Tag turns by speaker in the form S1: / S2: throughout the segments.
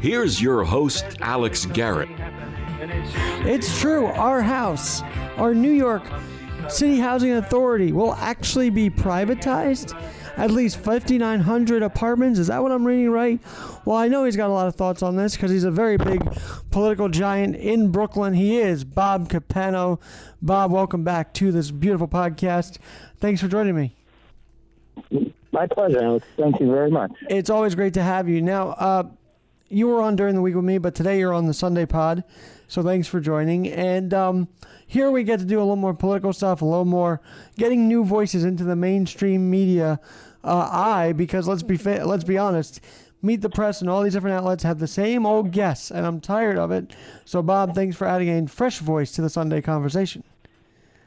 S1: Here's your host, Alex Garrett.
S2: It's
S3: It's true. Our house, our New York City Housing Authority, will actually be privatized. At least 5,900 apartments. Is that what I'm reading right? Well, I know he's got a lot of thoughts on this because he's a very big political giant in Brooklyn. He is Bob Capano. Bob, welcome back to this beautiful podcast. Thanks for joining me.
S4: My pleasure, Alex. Thank you very much.
S3: It's always great to have you. Now, uh, you were on during the week with me, but today you're on the Sunday pod. So thanks for joining. And um, here we get to do a little more political stuff, a little more getting new voices into the mainstream media uh, eye. Because let's be fa- let's be honest, Meet the Press and all these different outlets have the same old guests, and I'm tired of it. So Bob, thanks for adding a fresh voice to the Sunday conversation.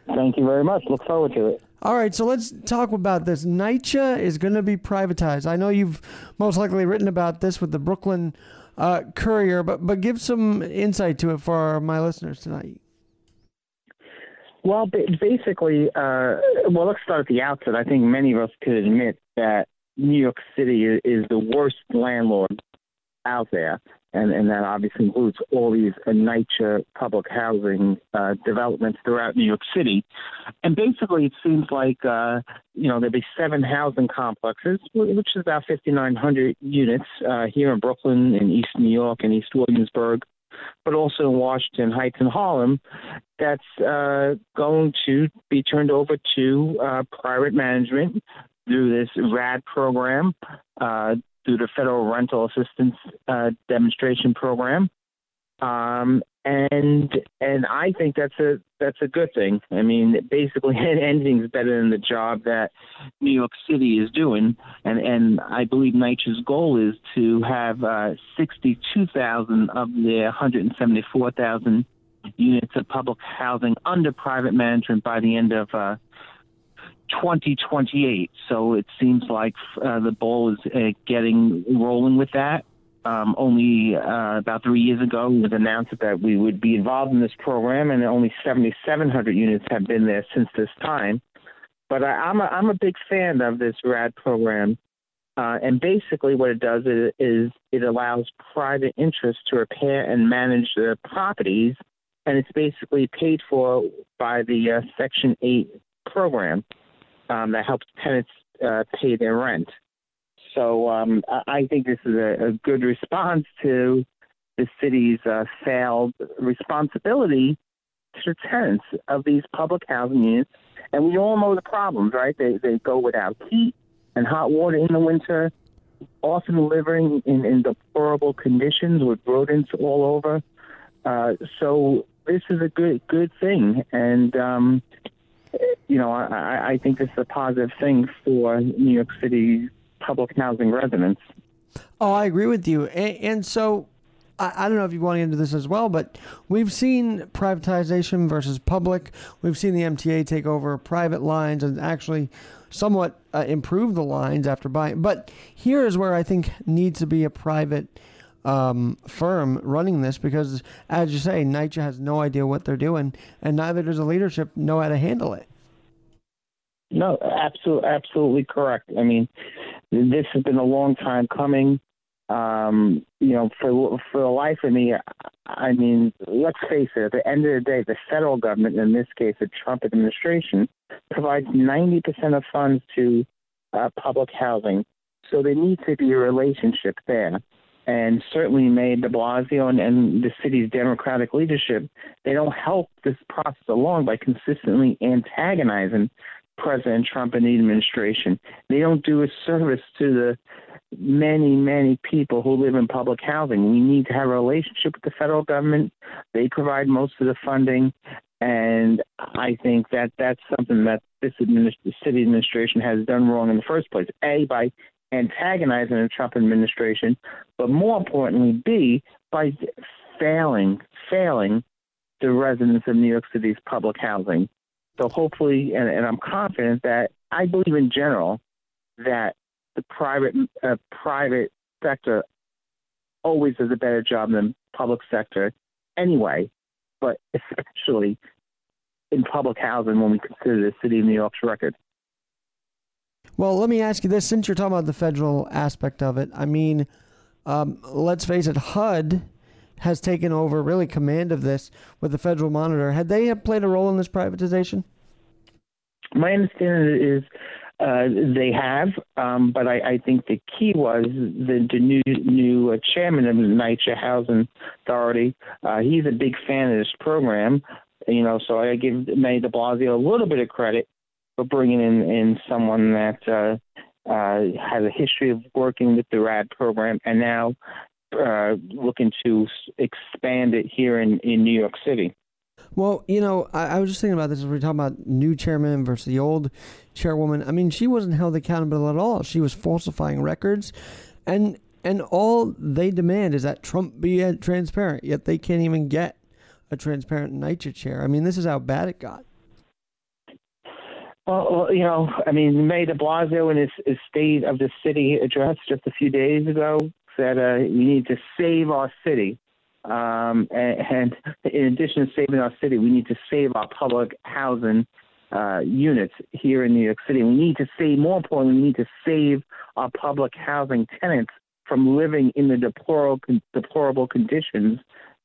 S4: Thank you very much. Look forward to it.
S3: All right, so let's talk about this. NYCHA is going to be privatized. I know you've most likely written about this with the Brooklyn uh, Courier, but but give some insight to it for my listeners tonight.
S4: Well, basically, uh, well, let's start at the outset. I think many of us could admit that New York City is the worst landlord out there, and, and that obviously includes all these NYCHA public housing uh, developments throughout New York City. And basically, it seems like uh, you know there'll be seven housing complexes, which is about 5,900 units uh, here in Brooklyn, in East New York, and East Williamsburg but also in Washington Heights and Harlem, that's uh, going to be turned over to uh, private management through this RAD program, uh, through the Federal Rental Assistance uh, Demonstration Program. Um, and and I think that's a that's a good thing. I mean, basically anything's better than the job that New York City is doing, and and I believe NYCHA's goal is to have uh, 62,000 of the 174,000 units of public housing under private management by the end of uh, 2028. So it seems like uh, the ball is uh, getting rolling with that. Um, only uh, about three years ago, it was announced that we would be involved in this program, and only 7,700 units have been there since this time. But I, I'm a, I'm a big fan of this RAD program, uh, and basically what it does is, is it allows private interests to repair and manage their properties, and it's basically paid for by the uh, Section 8 program um, that helps tenants uh, pay their rent. So um, I think this is a, a good response to the city's uh, failed responsibility to tenants of these public housing units. And we all know the problems, right? They they go without heat and hot water in the winter, often living in, in deplorable conditions with rodents all over. Uh, so this is a good good thing, and um, you know I, I- think this is a positive thing for New York City public housing residents.
S3: Oh, I agree with you. And, and so I, I don't know if you want to into this as well, but we've seen privatization versus public. We've seen the MTA take over private lines and actually somewhat uh, improve the lines after buying. But here is where I think needs to be a private um, firm running this because, as you say, NYCHA has no idea what they're doing, and neither does the leadership know how to handle it.
S4: No, absolutely, absolutely correct. I mean, this has been a long time coming. Um, you know, for for the life of me, I mean, let's face it. At the end of the day, the federal government, in this case, the Trump administration, provides 90% of funds to uh, public housing. So there needs to be a relationship there. And certainly, Mayor De Blasio and, and the city's Democratic leadership, they don't help this process along by consistently antagonizing President Trump and the administration. They don't do a service to the many, many people who live in public housing. We need to have a relationship with the federal government. They provide most of the funding, and I think that that's something that this administ- the city administration has done wrong in the first place. A by antagonizing the Trump administration, but more importantly, B by failing, failing the residents of New York City's public housing. So hopefully, and, and I'm confident that I believe in general that the private uh, private sector always does a better job than public sector anyway, but especially in public housing when we consider the city of New York's record.
S3: Well, let me ask you this: since you're talking about the federal aspect of it, I mean, um, let's face it, HUD has taken over really command of this with the federal monitor. Had they played a role in this privatization?
S4: My understanding is uh, they have, um, but I, I, think the key was the, the new new uh, chairman of the NYCHA Housing Authority. Uh, he's a big fan of this program, you know. So I give Mayor De Blasio a little bit of credit for bringing in, in someone that uh, uh, has a history of working with the RAD program and now uh, looking to expand it here in, in New York City.
S3: Well, you know, I, I was just thinking about this as we are talking about new chairman versus the old chairwoman. I mean, she wasn't held accountable at all. She was falsifying records, and and all they demand is that Trump be transparent. Yet they can't even get a transparent NYCHA chair. I mean, this is how bad it got.
S4: Well, you know, I mean, Mayor De Blasio in his, his State of the City address just a few days ago said uh, we need to save our city. Um, and, and, in addition to saving our city, we need to save our public housing uh, units here in New York City. We need to save, more importantly, we need to save our public housing tenants from living in the deplorable, deplorable conditions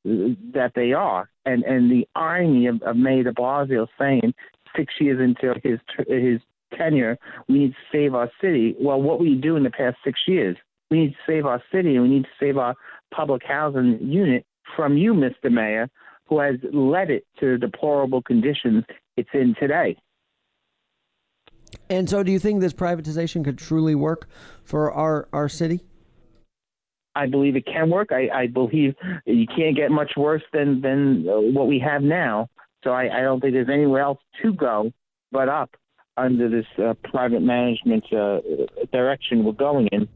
S4: that they are. And and the irony of, of Mayor De Blasio saying six years into his his tenure, we need to save our city. Well, what were you doing the past six years? We need to save our city, and we need to save our public housing unit from you, Mr. Mayor, who has led it to the deplorable conditions it's in today.
S3: And so, do you think this privatization could truly work for our, our city?
S4: I believe it can work. I, I believe you can't get much worse than than uh, what we have now. So I, I don't think there's anywhere else to go but up under this uh, private management uh, direction we're going in.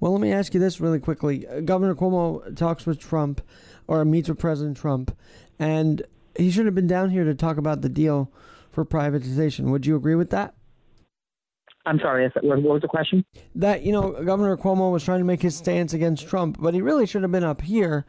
S3: Well, let me ask you this really quickly. Uh, Governor Cuomo talks with Trump or meets with President Trump, and he should have been down here to talk about the deal for privatization. Would you agree with that?
S4: I'm sorry, what was the question?
S3: That, you know, Governor Cuomo was trying to make his stance against Trump, but he really should have been up here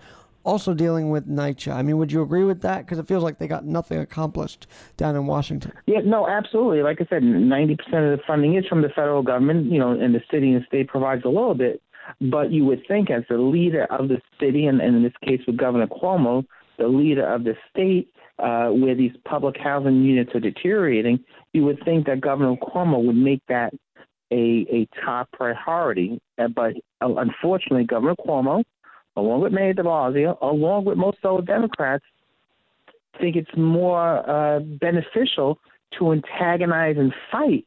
S3: also dealing with NYCHA. I mean, would you agree with that? Because it feels like they got nothing accomplished down in Washington.
S4: Yeah, no, absolutely. Like I said, 90% of the funding is from the federal government, you know, and the city and state provides a little bit. But you would think, as the leader of the city, and, and in this case with Governor Cuomo, the leader of the state, uh, where these public housing units are deteriorating, you would think that Governor Cuomo would make that a, a top priority. Uh, but uh, unfortunately, Governor Cuomo along with Mayor de Blasio, along with most other Democrats, think it's more uh, beneficial to antagonize and fight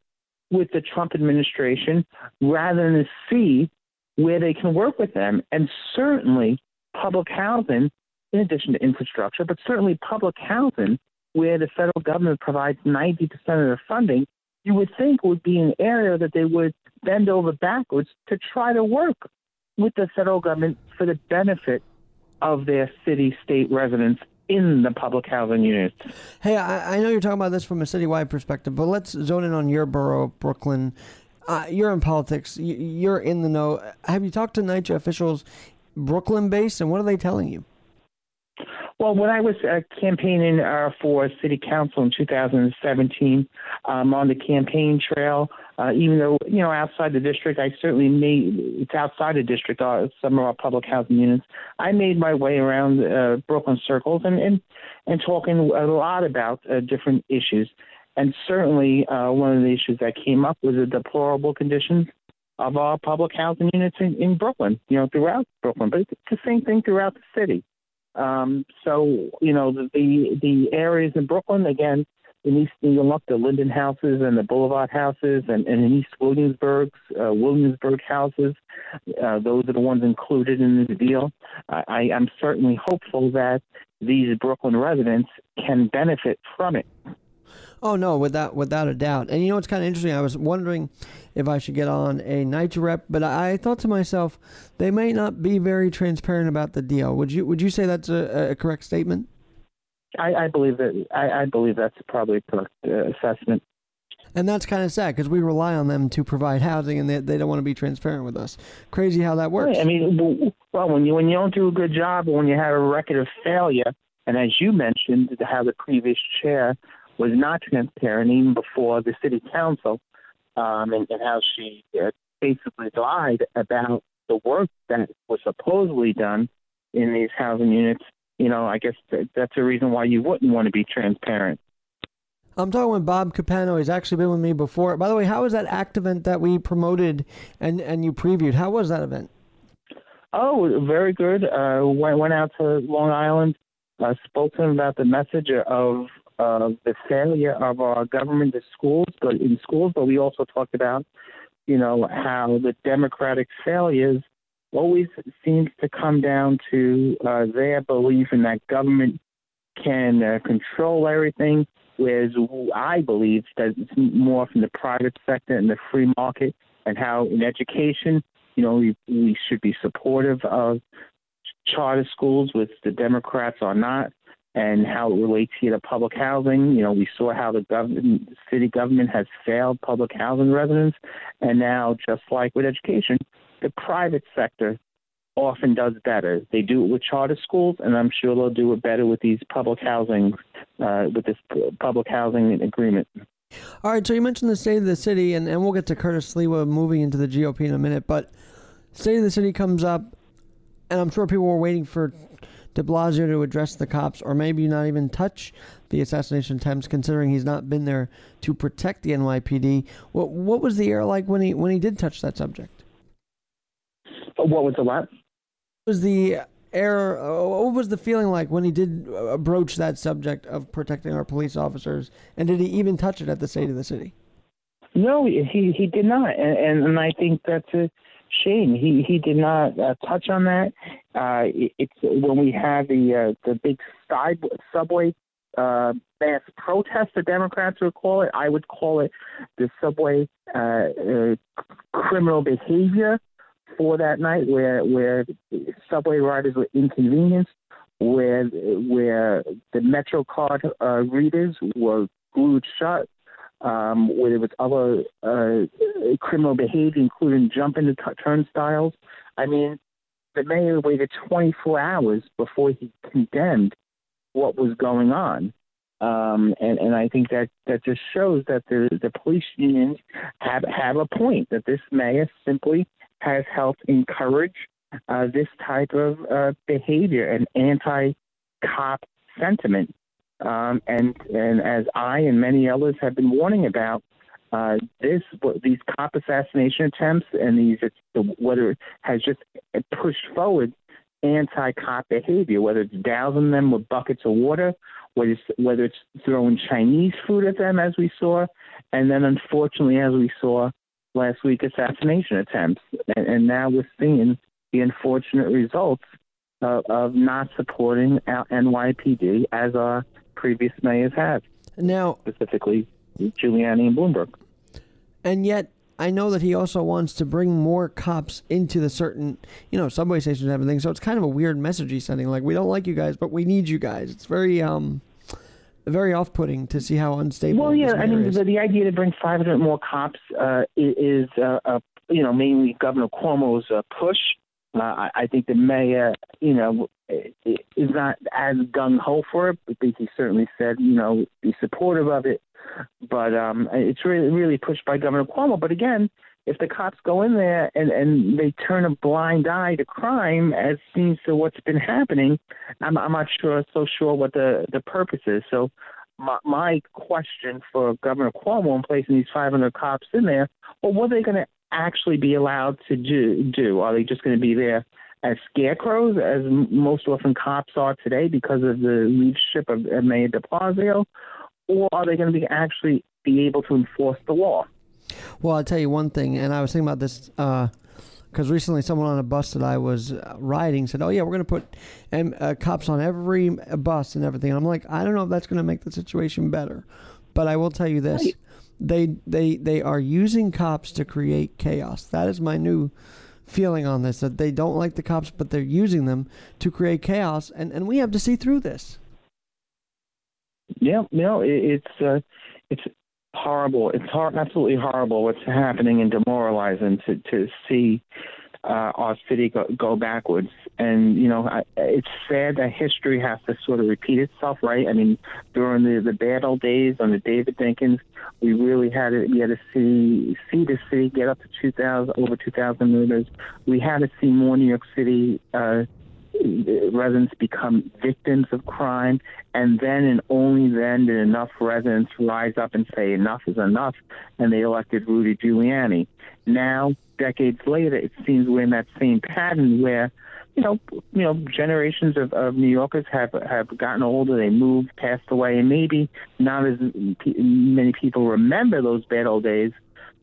S4: with the Trump administration rather than see where they can work with them. And certainly public housing, in addition to infrastructure, but certainly public housing, where the federal government provides 90% of the funding, you would think would be an area that they would bend over backwards to try to work with the federal government for the benefit of their city state residents in the public housing units.
S3: Hey, I, I know you're talking about this from a citywide perspective, but let's zone in on your borough, Brooklyn. Uh, you're in politics. You're in the know. Have you talked to NYCHA officials, Brooklyn based, and what are they telling you?
S4: Well, when I was uh, campaigning uh, for city council in 2017, um, on the campaign trail, Uh, even though you know outside the district, I certainly made it's outside the district. Uh, some of our public housing units. I made my way around uh, Brooklyn circles and and and talking a lot about uh, different issues. And certainly, uh, one of the issues that came up was the deplorable conditions of our public housing units in, in Brooklyn. You know, throughout Brooklyn, but it's the same thing throughout the city. Um, so you know, the, the the areas in Brooklyn again in East New York, the Linden houses and the Boulevard houses, and, and in East Williamsburg, uh, Williamsburg houses. Uh, those are the ones included in this deal. I, I am certainly hopeful that these Brooklyn residents can benefit from it.
S3: Oh no, without without a doubt. And you know what's kind of interesting? I was wondering if I should get on a NYCHA rep, but I thought to myself, they may not be very transparent about the deal. Would you Would you say that's a, a correct statement?
S4: I, I believe that I, I believe that's probably a correct uh, assessment.
S3: And that's kind of sad because we rely on them to provide housing, and they, they don't want to be transparent with us. Crazy how that works.
S4: Right. I mean, well, when you when you don't do a good job, when you have a record of failure, and as you mentioned, how the previous chair was not transparent even before the city council, um, and, and how she uh, basically lied about the work that was supposedly done in these housing units. You know, I guess that, that's a reason why you wouldn't want to be transparent.
S3: I'm talking with Bob Capano. He's actually been with me before. By the way, how was that ACT event that we promoted and, and you previewed? How was that event?
S4: Oh, very good. Uh, went, went out to Long Island, uh, spoke to him about the message of uh, the failure of our government in schools, but in schools. But we also talked about, you know, how the democratic failures always seems to come down to uh, their belief in that government can uh, control everything, whereas I believe that it's more from the private sector and the free market, and how in education, you know, we, we should be supportive of charter schools, which the Democrats are not, and how it relates here to public housing. You know, we saw how the government, city government has failed public housing residents, and now, just like with education, the private sector often does better. They do it with charter schools, and I'm sure they'll do it better with these public housing, uh, with this public housing agreement.
S3: All right, so you mentioned the state of the city, and, and we'll get to Curtis Sliwa moving into the GOP in a minute, but state of the city comes up, and I'm sure people were waiting for de Blasio to address the cops, or maybe not even touch the assassination attempts, considering he's not been there to protect the NYPD. What what was the air like when he when he did touch that subject?
S4: What was the what?
S3: Was the air? Uh, what was the feeling like when he did uh, broach that subject of protecting our police officers? And did he even touch it at the state of the city?
S4: No, he he did not, and and I think that's a shame. He he did not uh, touch on that. Uh, it, it's when we had the uh, the big side, subway uh, mass protest, the Democrats would call it. I would call it the subway uh, uh, criminal behavior for that night, where where subway riders were inconvenienced, where where the Metro card uh, readers were glued shut, um, where there was other uh, criminal behavior, including jumping the t- turnstiles. I mean, the mayor waited 24 hours before he condemned what was going on. Um, and, and I think that, that just shows that the, the police unions have, have a point, that this mayor simply has helped encourage uh, this type of uh, behavior and anti cop sentiment. Um, and and as I and many others have been warning about, uh, this these cop assassination attempts and these whether it has just pushed forward anti-cop behavior, whether it's dousing them with buckets of water, whether it's, whether it's throwing Chinese food at them, as we saw, and then unfortunately, as we saw last week, assassination attempts, and, and now we're seeing the unfortunate results of, of not supporting NYPD as our previous mayors have.
S3: Now,
S4: specifically Giuliani and Bloomberg.
S3: And yet, I know that he also wants to bring more cops into the certain, you know, subway stations and everything. So it's kind of a weird message he's sending. Like, we don't like you guys, but we need you guys. It's very, um, very off-putting to see how unstable.
S4: Well, yeah, I mean, the, the idea to bring 500 more cops uh, is, uh, uh, you know, mainly Governor Cuomo's uh, push. Uh, I, I think the mayor, you know, is not as gung ho for it, I think he certainly said, you know, be supportive of it. but um, it's really really pushed by Governor Cuomo. But again, if the cops go in there and and they turn a blind eye to crime, as seems to what's been happening, I'm I'm not sure so sure what the the purpose is. So. My, my question for Governor Cuomo in placing these 500 cops in there, well, what are they going to actually be allowed to do? Do are they just going to be there as scarecrows, as most often cops are today because of the leadership of, of Mayor De Blasio, or are they going to be actually be able to enforce the law?
S3: Well, I'll tell you one thing, and I was thinking about this because recently someone on a bus that I was uh, riding said, "Oh yeah, we're going to put um, uh, cops on every uh, bus and everything." And I'm like, I don't know if that's going to make the situation better, but I will tell you this:
S4: Right.
S3: they they they are using cops to create chaos. That is my new feeling on this that they don't like the cops but they're using them to create chaos and and we have to see through this
S4: Yeah, no, it, it's uh, it's horrible. It's hor- absolutely horrible what's happening and demoralizing to to see uh, our city go, go backwards. And you know, I, it's sad that history has to sort of repeat itself, right? I mean, during the the bad old days under David Dinkins, we really had to we had to see see the city get up to two thousand over two thousand murders. We had to see more New York City. Uh, residents become victims of crime, and then and only then did enough residents rise up and say enough is enough, and they elected Rudy Giuliani. Now, decades later, it seems we're in that same pattern where, you know, you know, generations of, of New Yorkers have have gotten older, they moved, passed away, and maybe not as many people remember those bad old days.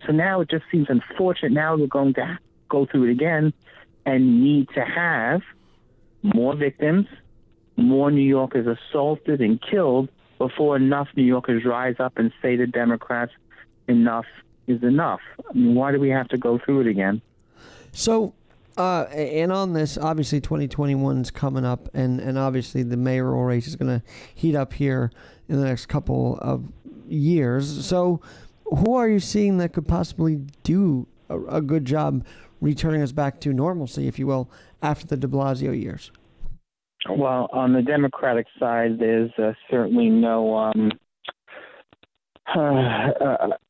S4: So now it just seems unfortunate. Now we're going to go through it again and need to have more victims, more New Yorkers assaulted and killed before enough New Yorkers rise up and say to Democrats, enough is enough. I mean, why do we have to go through it again?
S3: So, uh, and on this, obviously 2021 is coming up, and, and obviously the mayoral race is going to heat up here in the next couple of years. So, who are you seeing that could possibly do a, a good job returning us back to normalcy, if you will, after the de Blasio years?
S4: Well, on the Democratic side, there's uh, certainly no. Um, uh,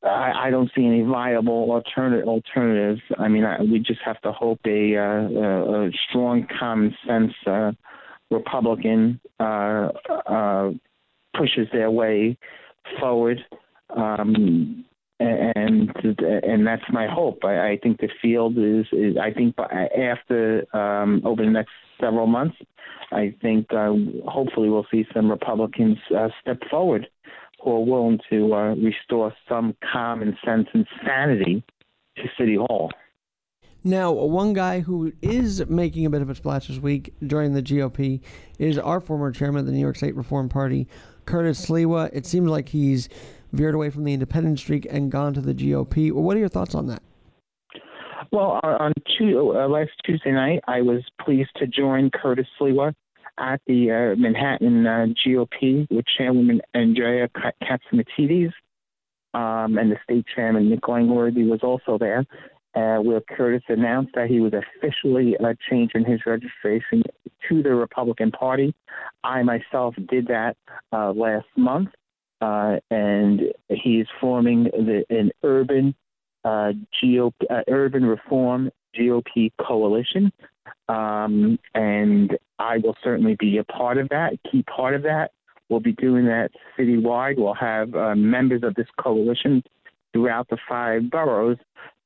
S4: I, I don't see any viable alternative alternatives. I mean, I, we just have to hope a, uh, a strong common sense uh, Republican uh, uh, pushes their way forward. Um, and and that's my hope. I, I think the field is, is I think by, after um, over the next several months, I think uh, hopefully we'll see some Republicans uh, step forward who are willing to uh, restore some common sense and sanity to City Hall.
S3: Now, one guy who is making a bit of a splash this week during the GOP is our former chairman of the New York State Reform Party, Curtis Sliwa. It seems like he's veered away from the independent streak and gone to the GOP. What are your thoughts on that?
S4: Well, on two, uh, last Tuesday night, I was pleased to join Curtis Sliwa at the uh, Manhattan uh, GOP with Chairwoman Andrea Katsimatidis, um, and the state chairman Nick Langworthy was also there. Uh, where Curtis announced that he was officially uh, changing his registration to the Republican Party. I myself did that uh, last month, uh, and he is forming the, an urban uh, GOP, uh, urban reform GOP coalition, um, and I will certainly be a part of that, key part of that. We'll be doing that citywide. We'll have uh, members of this coalition throughout the five boroughs,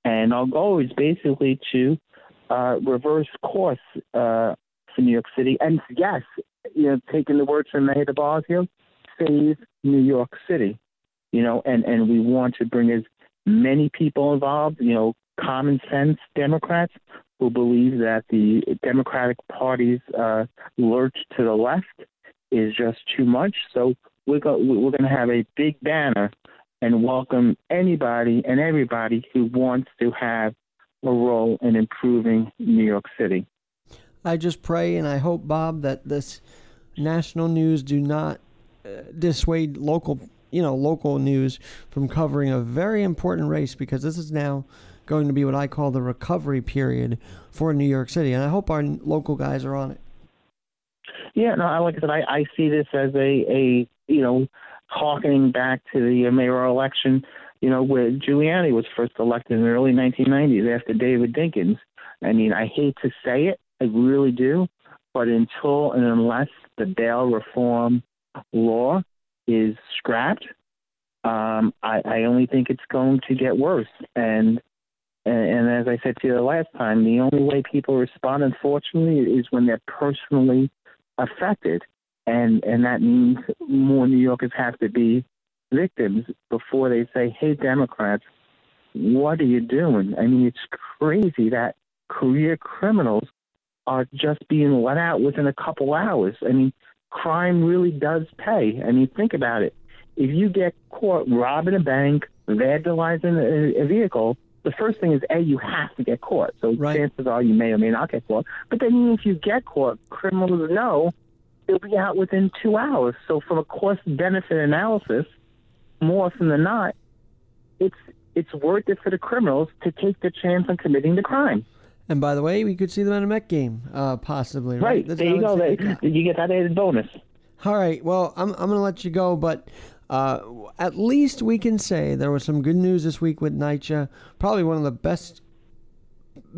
S4: and our goal is basically to uh, reverse course uh, for New York City. And yes, you know, taking the words from Mayor de Blasio, save New York City. You know, and and we want to bring as many people involved. You know, common sense Democrats who believe that the Democratic Party's uh, lurch to the left is just too much. So we're we're going to have a big banner and welcome anybody and everybody who wants to have a role in improving New York City.
S3: I just pray and I hope, Bob, that this national news do not uh, dissuade local, you know, local news from covering a very important race because this is now going to be what I call the recovery period for New York City, and I hope our local guys are on it.
S4: Yeah, no, like I said, I, I see this as a, a you know harkening back to the mayoral election, you know, where Giuliani was first elected in the early 1990s after David Dinkins. I mean, I hate to say it, I really do, but until and unless the bail reform law is scrapped, um, I, I only think it's going to get worse. And, and and as I said to you the last time, the only way people respond, unfortunately, is when they're personally affected, and and that means more New Yorkers have to be victims before they say, "Hey, Democrats, what are you doing?" I mean, it's crazy that career criminals are just being let out within a couple hours. I mean, crime really does pay. I mean, think about it. If you get caught robbing a bank, vandalizing a, a vehicle, the first thing is a you have to get caught. So chances are you may or may not get caught. But then even if you get caught, criminals know they'll be out within two hours. So from a cost benefit analysis, more often than not, it's it's worth it for the criminals to take the chance on committing the crime.
S3: And by the way, we could see them at a Met game, uh, possibly. Right.
S4: Right.
S3: That's
S4: there you go. They- You get that added bonus.
S3: All right. Well, I'm I'm gonna let you go, but uh, at least we can say there was some good news this week with NYCHA. Probably one of the best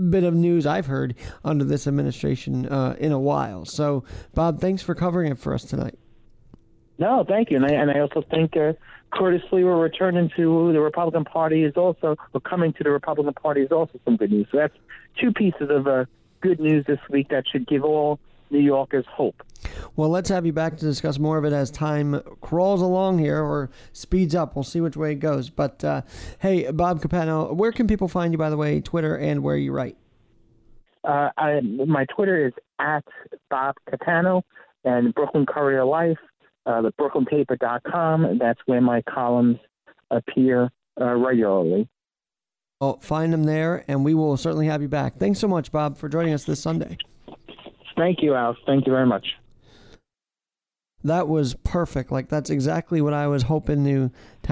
S3: bit of news I've heard under this administration uh, in a while. So, Bob, thanks for covering it for us tonight.
S4: No, thank you, and I and I also thank uh, Curtis Sliwa returning to the Republican Party is also or coming to the Republican Party is also some good news. So that's two pieces of uh, good news this week that should give all New Yorkers hope.
S3: Well, let's have you back to discuss more of it as time crawls along here or speeds up. We'll see which way it goes. But uh, hey, Bob Capano, where can people find you, by the way, Twitter and where you write?
S4: Uh, I, my Twitter is at Bob Capano and Brooklyn Courier Life, uh, the BrooklynPaper.com. That's where my columns appear uh, regularly.
S3: Well, find them there, and we will certainly have you back. Thanks so much, Bob, for joining us this Sunday.
S4: Thank you, Al. Thank you very much.
S3: That was perfect. Like, that's exactly what I was hoping to, to